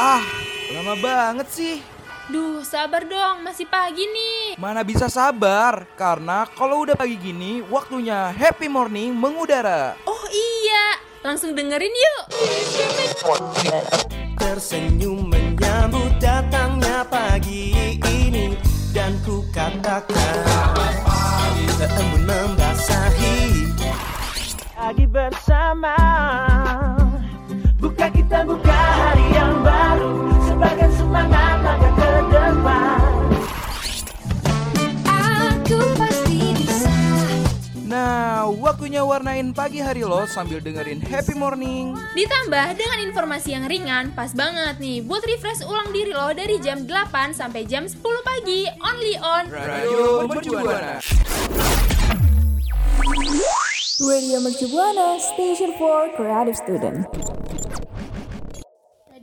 Ah, lama banget sih. Duh, sabar dong, masih pagi nih. Mana bisa sabar, karena kalau udah pagi gini, waktunya happy morning mengudara. Oh iya, langsung dengerin yuk. Tersenyum menyambut datangnya pagi ini Dan ku katakan Embun membasahi Pagi bersama Buka kita buka warnain pagi hari lo sambil dengerin happy morning. Ditambah dengan informasi yang ringan, pas banget nih buat refresh ulang diri lo dari jam 8 sampai jam 10 pagi, only on Radio Mercubuana. Radio Mercu Buana, Station for Creative Student.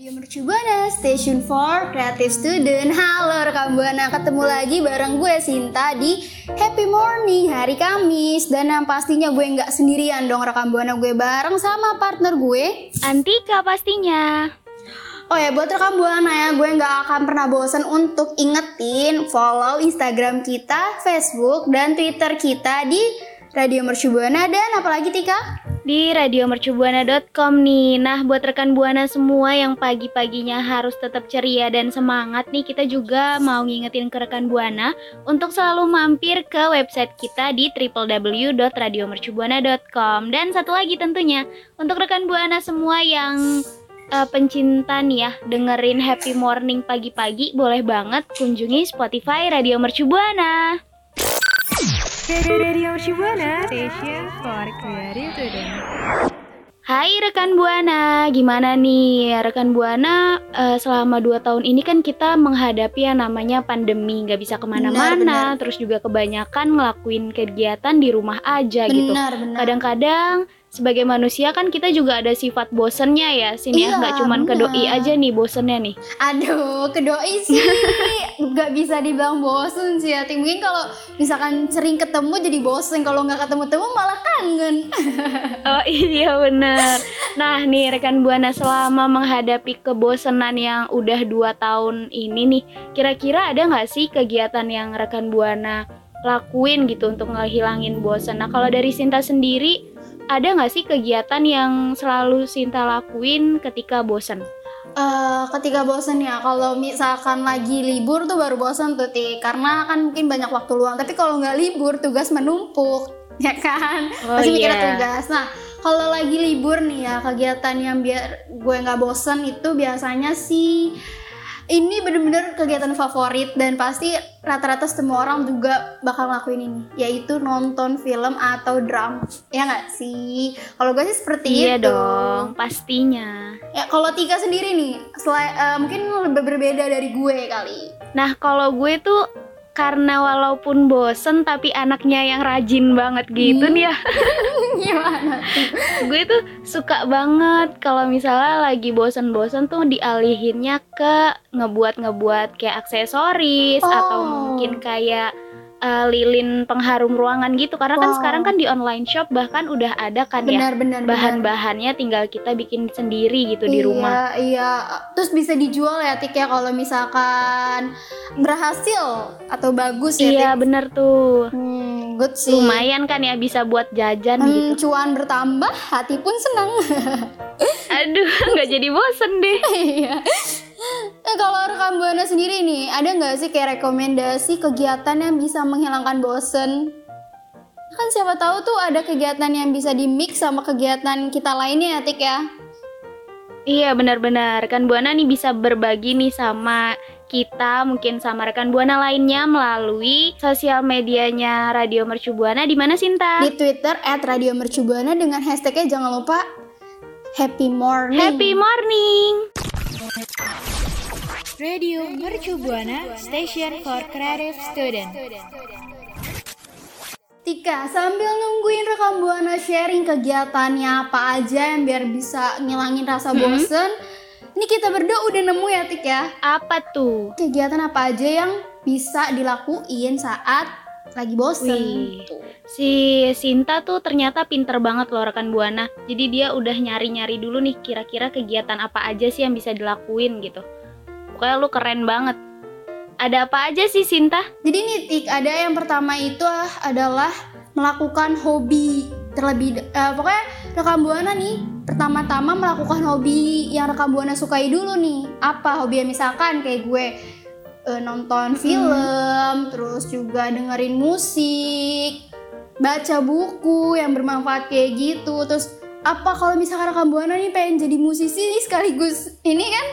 Radio Mercu Buana, Station for Creative Student. Halo rekam Buana, ketemu lagi bareng gue Sinta di Happy Morning hari Kamis. Dan yang pastinya gue nggak sendirian dong rekam Buana. Gue bareng sama partner gue Antika pastinya. Oh ya buat rekam Buana ya, gue nggak akan pernah bosan untuk ingetin follow Instagram kita, Facebook, dan Twitter kita di Radio Mercu Buana. Dan apalagi Tika? Di radiomercubuana.com nih. Nah, buat rekan Buana semua yang pagi-paginya harus tetap ceria dan semangat nih, kita juga mau ngingetin ke rekan Buana untuk selalu mampir ke website kita di www.radiomercubuana.com. Dan satu lagi tentunya, untuk rekan Buana semua yang eh, pencinta nih ya dengerin Happy Morning pagi-pagi, boleh banget kunjungi Spotify Radio Mercu Buana. Radio Shibuana, Station for Creative Student. Hai rekan Buana, gimana nih rekan Buana? eh, selama 2 tahun ini kan kita menghadapi yang namanya pandemi, nggak bisa ke mana-mana, terus juga kebanyakan ngelakuin kegiatan di rumah aja gitu. Benar, benar. Kadang-kadang sebagai manusia kan kita juga ada sifat bosennya ya, sini ya Iya, nggak cuman ke doi benar. aja nih bosennya nih. Aduh, kedoi sih nggak bisa dibilang bosen sih ya. Mungkin kalau misalkan sering ketemu jadi bosen, kalau nggak ketemu-temu malah kangen. Oh iya bener Nah nih rekan Buana selama menghadapi kebosanan yang udah 2 tahun ini nih Kira-kira ada nggak sih kegiatan yang rekan Buana lakuin gitu untuk ngehilangin bosan Nah kalau dari Sinta sendiri ada nggak sih kegiatan yang selalu Sinta lakuin ketika bosan? Eh, ketika bosen ya, kalau misalkan lagi libur tuh baru bosen tuh Ti. Karena kan mungkin banyak waktu luang. Tapi kalau nggak libur, tugas menumpuk, ya kan? Oh, Masih mikirnya iya. tugas. Nah, kalau lagi libur nih ya, kegiatan yang biar gue nggak bosen itu biasanya sih ini bener-bener kegiatan favorit dan pasti rata-rata semua orang juga bakal ngelakuin ini yaitu nonton film atau drama ya nggak sih? Kalau gue sih seperti Iya itu. dong pastinya. Ya kalau Tika sendiri nih, eh, mungkin lebih berbeda dari gue kali. Nah kalau gue tuh karena walaupun bosen tapi anaknya yang rajin banget gitu nih ya Gimana? gue tuh suka banget kalau misalnya lagi bosen-bosen tuh dialihinnya ke ngebuat-ngebuat kayak aksesoris Oh. atau mungkin kayak eh, lilin pengharum ruangan gitu karena kan Wow. sekarang kan di online shop bahkan udah ada kan ya Benar-benar. bahan-bahannya tinggal kita bikin sendiri gitu di rumah. Iya, iya. Terus bisa dijual ya Tik ya kalau misalkan berhasil atau bagus ya Iya Tik. bener tuh Hmm, good sih. lumayan kan ya bisa buat jajan Hmm, gitu. cuan bertambah, hati pun senang. Aduh nggak jadi bosen deh. Iya. Nah, kalau rekam buana sendiri nih, ada nggak sih kayak rekomendasi kegiatan yang bisa menghilangkan bosen? Kan siapa tahu tuh ada kegiatan yang bisa di mix sama kegiatan kita lainnya ya, Tik ya. Iya benar-benar rekan buana nih bisa berbagi nih sama kita mungkin sama rekan buana lainnya melalui sosial medianya Radio Mercu Buana di mana Sinta? Di Twitter @radiomercubuana dengan hashtagnya jangan lupa Happy Morning. Happy morning. Radio Mercu Buana, Station for Creative Student. Tika, sambil nungguin rekam buana sharing kegiatannya apa aja yang biar bisa ngilangin rasa bosen, ini kita berdua udah nemu ya Tik ya. Apa tuh? Kegiatan apa aja yang bisa dilakuin saat lagi bosen Wih. Si Sinta tuh ternyata pinter banget loh rekan Buana. Jadi dia udah nyari-nyari dulu nih kira-kira kegiatan apa aja sih yang bisa dilakuin gitu. Pokoknya lu keren banget. Ada apa aja sih Sinta? Jadi nih Tik, ada yang pertama itu ah, adalah melakukan hobi terlebih eh, pokoknya rekam buana nih pertama-tama melakukan hobi yang rekam buana sukai dulu nih. Apa hobi misalkan kayak gue eh, nonton film, terus juga dengerin musik, baca buku yang bermanfaat kayak gitu. Terus apa kalau misalkan rekam buana nih pengen jadi musisi nih sekaligus ini kan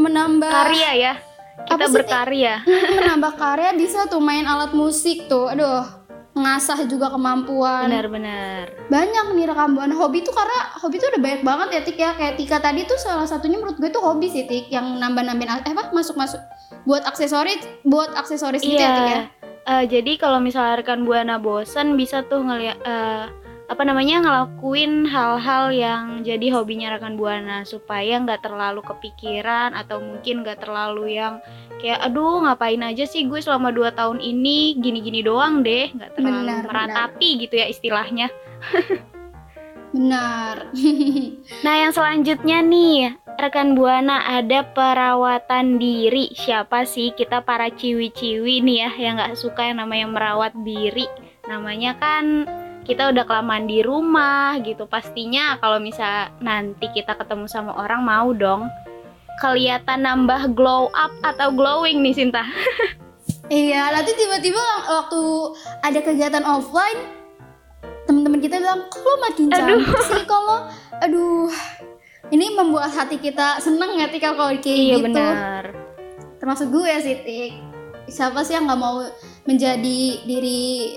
menambah Karya ya. Kita sih, berkarya. menambah karya bisa tuh main alat musik tuh aduh mengasah juga kemampuan Benar-benar. banyak nih rekam buana hobi tuh karena hobi tuh udah banyak banget ya Tik ya kayak Tika tadi tuh salah satunya menurut gue tuh hobi sih Tik yang nambah nambahin eh apa masuk masuk buat aksesoris buat aksesoris gitu ya Tik ya. Eh, jadi kalau misalnya rekan buana bosen bisa tuh ngeliat eh, apa namanya ngelakuin hal-hal yang jadi hobinya rekan buana supaya nggak terlalu kepikiran atau mungkin nggak terlalu yang kayak aduh ngapain aja sih gue selama 2 tahun ini? Gini-gini doang deh. Nggak terlalu Benar, meratapi gitu ya istilahnya. benar. Nah yang selanjutnya nih rekan buana ada perawatan diri. Siapa sih kita para ciwi-ciwi nih ya yang nggak suka yang namanya merawat diri? Namanya kan kita udah kelamaan di rumah gitu. Pastinya kalau misal nanti kita ketemu sama orang mau dong. Kelihatan nambah glow up atau glowing nih Sinta. Iya nanti tiba-tiba waktu ada kegiatan offline teman-teman kita bilang kok lo makin Aduh. cantik sih? Kalau aduh. Ini membuat hati kita seneng ya Tika kalau kayak iya gitu. benar. Termasuk gue sih Tik. Siapa sih yang nggak mau menjadi diri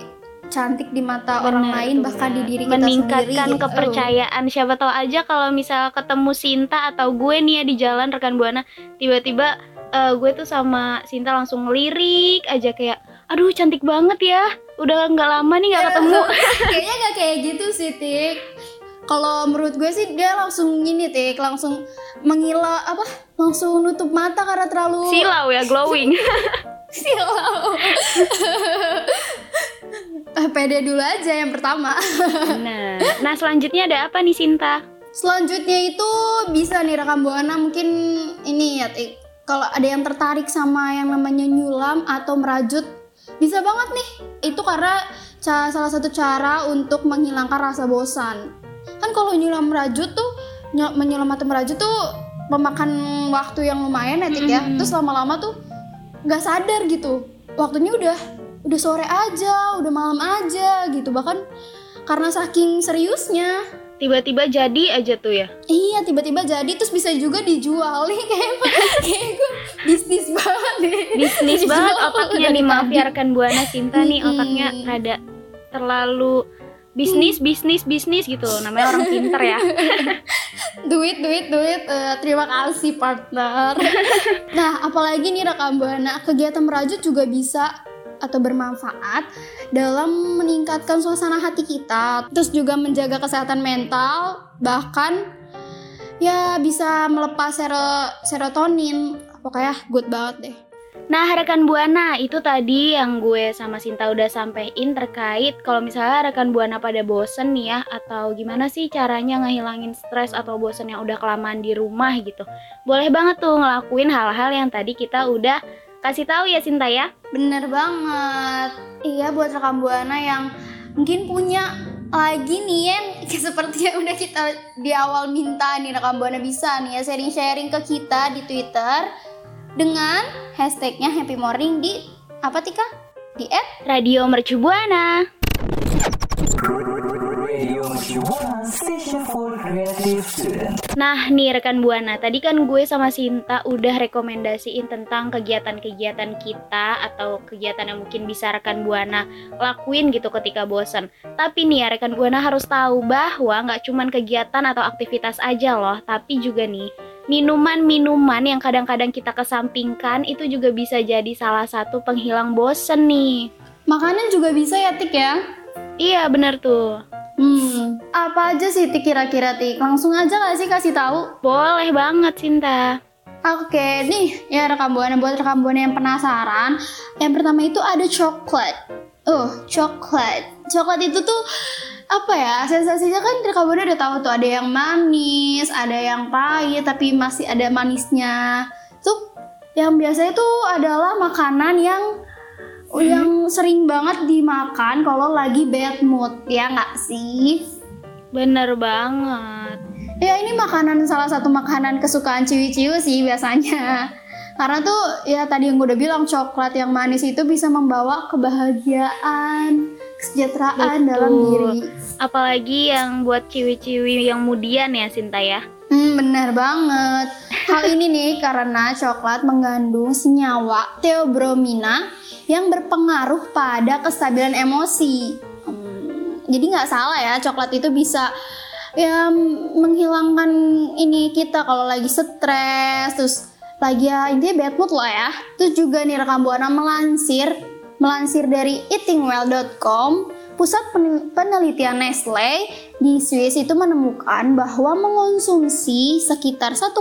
cantik di mata orang Benar lain tuh, bahkan di diri kita meningkatkan sendiri gitu. kepercayaan. Siapa tahu aja kalau misal ketemu Sinta atau gue nih ya di jalan rekan buana tiba-tiba eh, gue tuh sama Sinta langsung ngelirik aja kayak aduh cantik banget ya. Udah nggak lama nih nggak ketemu. Kayaknya nggak kayak gitu sih Tik. Kalau menurut gue sih dia langsung gini Tik. Langsung mengira apa? Langsung nutup mata karena terlalu silau ya glowing. Silau pede dulu aja yang pertama nah nah selanjutnya ada apa nih Sinta Selanjutnya itu bisa nih rekam buana mungkin ini ya. Kalau ada yang tertarik sama yang namanya nyulam atau merajut bisa banget nih. Itu karena salah satu cara untuk menghilangkan rasa bosan. Kan kalau nyulam merajut tuh ny- menyulam atau merajut tuh memakan waktu yang lumayan ya Tik ya. Mhm. Terus lama-lama tuh nggak sadar gitu. Waktunya udah udah sore aja, udah malam aja gitu. Bahkan karena saking seriusnya tiba-tiba jadi aja tuh ya Iya tiba-tiba jadi terus bisa juga dijual nih kayak kayak gue bisnis banget deh. bisnis banget otaknya nih maaf tadi. ya buana Sinta nih otaknya rada terlalu bisnis bisnis bisnis gitu namanya orang pinter ya Duit duit duit. Eh, terima kasih partner. nah apalagi nih rekam buana kegiatan merajut juga bisa atau bermanfaat dalam meningkatkan suasana hati kita, terus juga menjaga kesehatan mental, bahkan ya bisa melepas sero- serotonin. Pokoknya good banget deh. Nah, rekan Buana, itu tadi yang gue sama Sinta udah sampein terkait kalau misalnya rekan Buana pada bosen nih ya atau gimana sih caranya ngehilangin stres atau bosen yang udah kelamaan di rumah gitu. Boleh banget tuh ngelakuin hal-hal yang tadi kita udah kasih tahu ya Sinta ya. Bener banget. Iya buat rekam buana yang mungkin punya lagi nih yang seperti yang udah kita di awal minta nih rekam buana bisa nih ya sharing-sharing ke kita di Twitter dengan hashtagnya Happy Morning di apa Tika? Di at Radio Mercu Buana. Radio Mercubuana Station for Creative Student. Nah, nih rekan Buana, tadi kan gue sama Sinta udah rekomendasiin tentang kegiatan-kegiatan kita atau kegiatan yang mungkin bisa rekan Buana lakuin gitu ketika bosan. Tapi nih ya rekan Buana harus tahu bahwa nggak cuman kegiatan atau aktivitas aja loh, tapi juga nih minuman-minuman yang kadang-kadang kita kesampingkan itu juga bisa jadi salah satu penghilang bosen nih. makanan juga bisa ya Tik ya? Iya bener tuh. Hmm, apa aja sih Tik kira-kira Tik? Langsung aja gak sih kasih tahu? Boleh banget Sinta. Oke, nih ya rekam buana buat rekam buana yang penasaran. Yang pertama itu ada coklat. Oh, coklat. Coklat itu tuh apa ya? Sensasinya kan kamu udah tahu tuh ada yang manis, ada yang pahit tapi masih ada manisnya. Tuh yang biasanya tuh adalah makanan yang yang sering banget dimakan kalau lagi bad mood ya nggak sih? Bener banget. Ya ini makanan salah satu makanan kesukaan ciwi-ciwi sih biasanya. Karena tuh ya tadi yang gue udah bilang coklat yang manis itu bisa membawa kebahagiaan, kesejahteraan Betul. dalam diri. Apalagi yang buat ciwi-ciwi yang mudian ya Sinta ya. Hmm, benar banget. Hal ini nih karena coklat mengandung senyawa theobromina yang berpengaruh pada kestabilan emosi. Hmm, jadi nggak salah ya, coklat itu bisa ya menghilangkan ini kita kalau lagi stres, terus lagi ya intinya bad mood lah ya. Terus juga nih rekam buana melansir melansir dari eatingwell.com Pusat pen- penelitian Nestle di Swiss itu menemukan bahwa mengonsumsi sekitar 1,4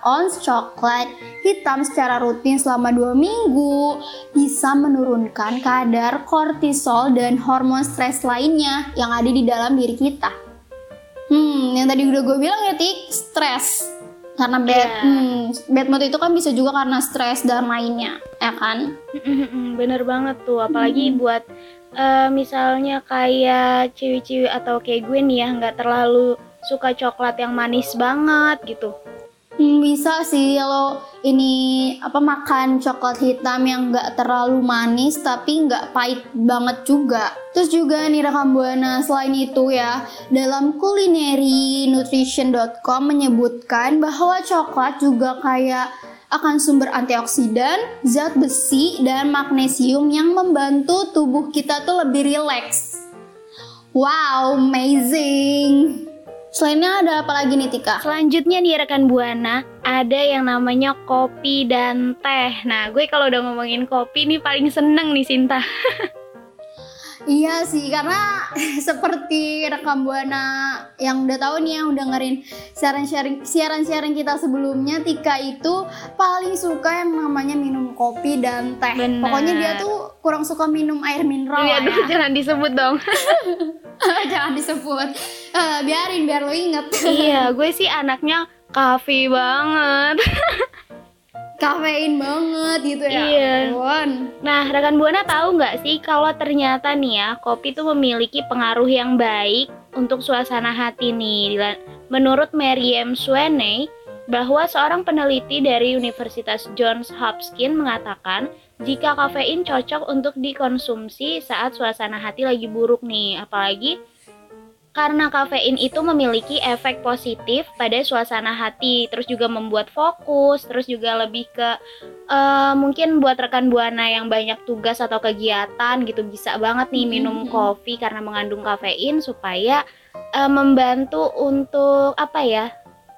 ons coklat hitam secara rutin selama dua minggu bisa menurunkan kadar kortisol dan hormon stres lainnya yang ada di dalam diri kita. Hmm, yang tadi udah gue bilang ya tik, stres. Karena bad, Iya. hmm, bad mood itu kan bisa juga karena stres dan lainnya, ya kan? Bener banget tuh, apalagi buat eh, misalnya kayak ciwi-ciwi atau kayak gue nih ya nggak terlalu suka coklat yang manis banget gitu. Hmm, bisa sih kalau ini apa makan coklat hitam yang nggak terlalu manis tapi nggak pahit banget juga. Terus juga nih rekam buana selain itu ya dalam culinary-nutrition.com menyebutkan bahwa coklat juga kayak akan sumber antioksidan, zat besi, dan magnesium yang membantu tubuh kita tuh lebih rileks. Wow, amazing! Selainnya ada apa lagi nih Tika? Selanjutnya nih rekan Buana, ada yang namanya kopi dan teh. Nah, gue kalau udah ngomongin kopi nih paling seneng nih Sinta. Iya sih, karena seperti rekam buana yang udah tahu nih yang udah dengerin siaran sharing siaran sharing kita sebelumnya, Tika itu paling suka yang namanya minum kopi dan teh. Bener. Pokoknya dia tuh kurang suka minum air mineral Iya, aduh, ya. jangan disebut dong. Jangan disebut. Eh, biarin biar lo inget. iya, gue sih anaknya kafe banget. Kafein banget gitu ya. Iya. ampun. Nah, rekan Buana tahu nggak sih kalau ternyata nih ya, kopi itu memiliki pengaruh yang baik untuk suasana hati nih. Menurut Merriam Sweeney, bahwa seorang peneliti dari Universitas Johns Hopkins mengatakan jika kafein cocok untuk dikonsumsi saat suasana hati lagi buruk nih, apalagi karena kafein itu memiliki efek positif pada suasana hati, terus juga membuat fokus, terus juga lebih ke eh, mungkin buat rekan buana yang banyak tugas atau kegiatan gitu bisa banget nih minum Mhm. kopi karena mengandung kafein supaya eh, membantu untuk apa ya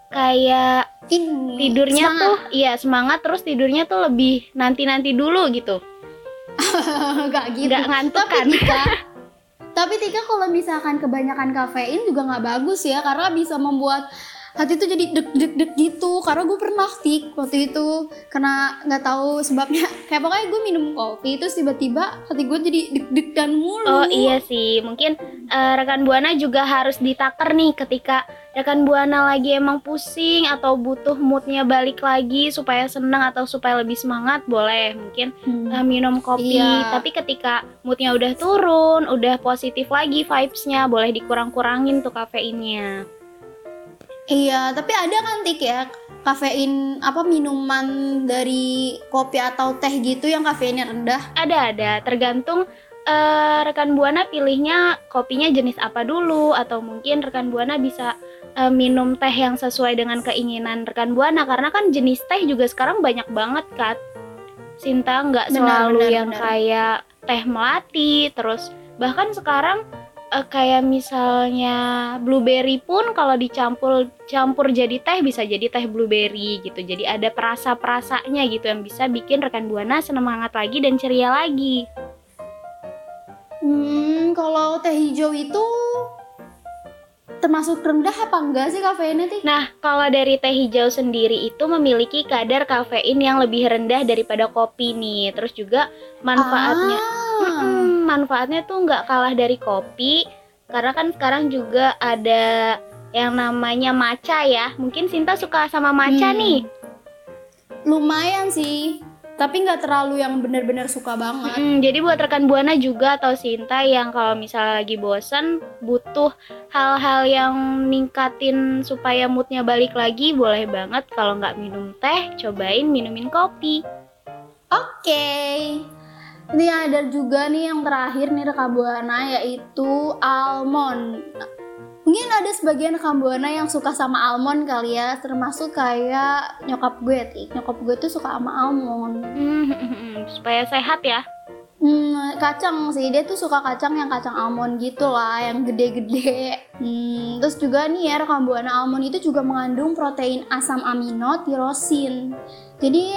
kayak Ini tidurnya semangat. tuh iya semangat terus tidurnya tuh lebih nanti nanti dulu gitu Nggak gitu. nggak ngantuk Tapi kan tapi Tika kalau misalkan kebanyakan kafein juga nggak bagus ya karena bisa membuat hati tuh jadi deg deg deg gitu. Karena gue pernah tik waktu itu karena nggak tahu sebabnya. Kayak pokoknya gue minum kopi terus tiba-tiba hati gue jadi deg deg dan mulu. Oh iya sih, mungkin eh, rekan buana juga harus ditaker nih ketika rekan buana lagi emang pusing atau butuh moodnya balik lagi supaya senang atau supaya lebih semangat boleh mungkin Hmm. eh, minum kopi. Iya. Tapi ketika moodnya udah turun, udah positif lagi vibes-nya, boleh dikurang-kurangin tuh kafeinnya. iya tapi ada kan tik ya kafein apa minuman dari kopi atau teh gitu yang kafeinnya rendah Ada ada, tergantung eh, rekan buana pilihnya kopinya jenis apa dulu atau mungkin rekan buana bisa eh, minum teh yang sesuai dengan keinginan rekan buana karena kan jenis teh juga sekarang banyak banget kan. Sinta nggak selalu benar, yang benar. kayak teh melati, terus bahkan sekarang eh, kayak misalnya blueberry pun kalau dicampur campur jadi teh bisa jadi teh blueberry gitu. Jadi ada perasa-perasanya gitu yang bisa bikin rekan buana semangat lagi dan ceria lagi. Hmm, kalau teh hijau itu termasuk rendah apa enggak sih kafeinnya tik? Nah, kalau dari teh hijau sendiri itu memiliki kadar kafein yang lebih rendah daripada kopi nih. Terus juga manfaatnya. Ah, Hmm, manfaatnya tuh nggak kalah dari kopi karena kan sekarang juga ada yang namanya matcha ya. Mungkin Sinta suka sama matcha Hmm. nih. lumayan sih tapi nggak terlalu yang bener-bener suka banget Mm, jadi buat rekan Buana juga atau Sinta yang kalau misalnya lagi bosan butuh hal-hal yang ningkatin supaya moodnya balik lagi boleh banget kalau nggak minum teh cobain minumin kopi. Oke. Ini ada juga nih yang terakhir nih rekam buana yaitu almond. Mungkin ada sebagian rekam buana yang suka sama almond kali ya, termasuk kayak nyokap gue, Tik. Nyokap gue tuh suka sama almond. Hmm, supaya sehat ya. Hmm, kacang sih, dia tuh suka kacang yang kacang almond gitu lah, yang gede-gede. Hmm, terus juga nih ya rekam buana almond itu juga mengandung protein asam amino tirosin. Jadi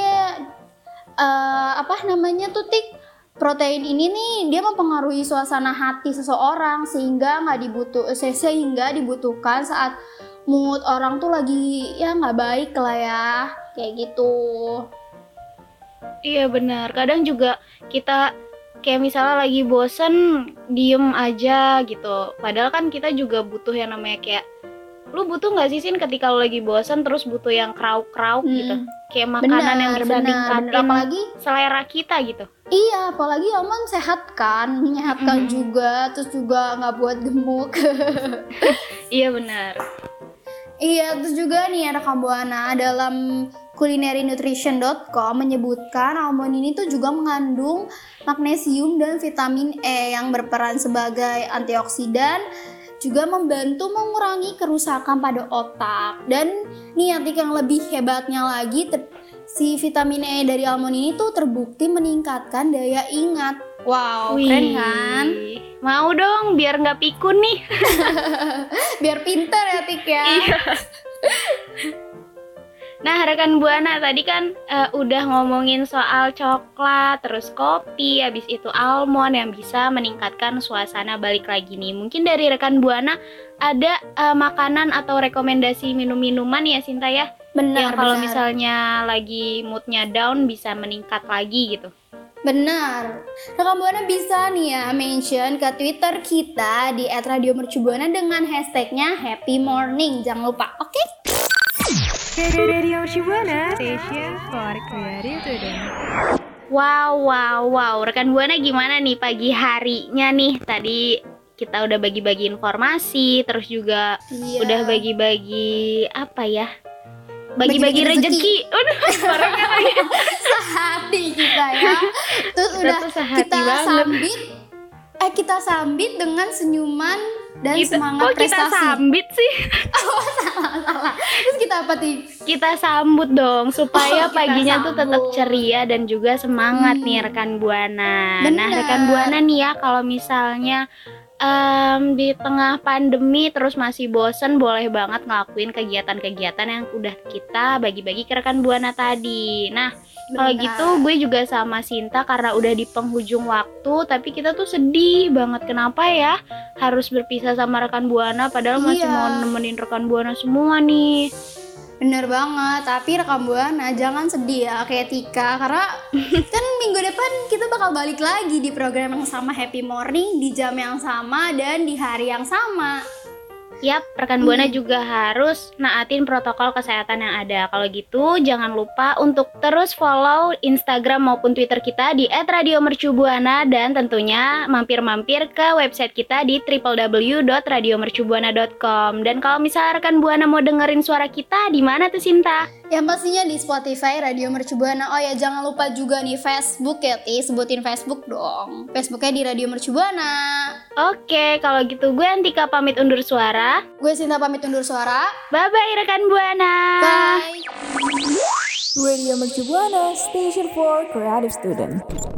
eh, apa namanya tuh tik protein ini nih dia mempengaruhi suasana hati seseorang sehingga nggak dibutuh se- sehingga dibutuhkan saat mood orang tuh lagi ya nggak baik lah ya kayak gitu. Iya benar. Kadang juga kita kayak misalnya lagi bosen diem aja gitu. Padahal kan kita juga butuh yang namanya kayak lu butuh nggak sih sin ketika lu lagi bosen terus butuh yang krauk-krauk gitu. Hmm, Kayak makanan yang benar, bisa ningkatin benar. apalagi selera kita gitu. Iya, apalagi almond sehat kan, menyehatkan Mhm. juga, terus juga nggak buat gemuk. Iya benar. iya, terus juga nih ada Kambuana dalam culinary-nutrition.com menyebutkan almond ini tuh juga mengandung magnesium dan vitamin E yang berperan sebagai antioksidan juga membantu mengurangi kerusakan pada otak. Dan nih Atik yang lebih hebatnya lagi ter- si vitamin E dari almond ini tuh terbukti meningkatkan daya ingat. Wow keren kan? Wih, Mau dong biar nggak pikun nih. biar pinter ya Tik ya Nah, rekan Buana tadi kan eh, udah ngomongin soal coklat, terus kopi, habis itu almond yang bisa meningkatkan suasana balik lagi nih. Mungkin dari rekan Buana ada eh, makanan atau rekomendasi minum-minuman ya Sinta ya, benar yang kalau benar. misalnya lagi moodnya down bisa meningkat lagi gitu. Benar. Rekam Buana bisa nih ya mention ke Twitter kita di @radiomercubuana dengan hashtagnya Happy Morning. Jangan lupa, oke? Radio Shibuana, station for creative. Wow, wow, wow. Rekan Buana gimana nih pagi harinya nih? Tadi kita udah bagi-bagi informasi, terus juga Iya. udah bagi-bagi apa ya? Bagi-bagi rezeki. Udah, suaranya lagi. sehati kita ya. Terus Kita udah kita banget. sambit eh kita sambit dengan senyuman dan Kita- semangat kok kita prestasi. sambit sih? Terus kita apa Tik? Kita sambut dong supaya Oh, kita paginya tuh tetap sambut. ceria dan juga semangat Hmm. nih rekan Buana. Nah, Bener. rekan Buana nih ya kalau misalnya em, di tengah pandemi terus masih bosen boleh banget ngelakuin kegiatan-kegiatan yang udah kita bagi-bagi ke rekan Buana tadi. Nah, Kalau gitu gue juga sama Sinta karena udah di penghujung waktu tapi kita tuh sedih banget kenapa ya harus berpisah sama rekan Buana padahal masih Iya. mau nemenin rekan Buana semua nih. Bener banget, tapi rekam buana jangan sedih ya kayak Tika karena kan minggu depan kita bakal balik lagi di program yang sama Happy Morning di jam yang sama dan di hari yang sama. Yap, rekan Hmm. Buana juga harus naatin protokol kesehatan yang ada. Kalau gitu, jangan lupa untuk terus follow Instagram maupun Twitter kita di @radiomercubuana dan tentunya mampir-mampir ke website kita di www.radiomercubuana.com. Dan kalau misalnya rekan Buana mau dengerin suara kita, di mana tuh Sinta? Yang pastinya di Spotify Radio Mercu Buana. Oh ya jangan lupa juga nih Facebook ya Ti, sebutin Facebook dong. Facebooknya di Radio Mercu Buana. Oke, kalau gitu gue Antika pamit undur suara. Gue Sinta pamit undur suara. Bye-bye rekan Buana. Bye. Radio Mercu Buana, station for creative student.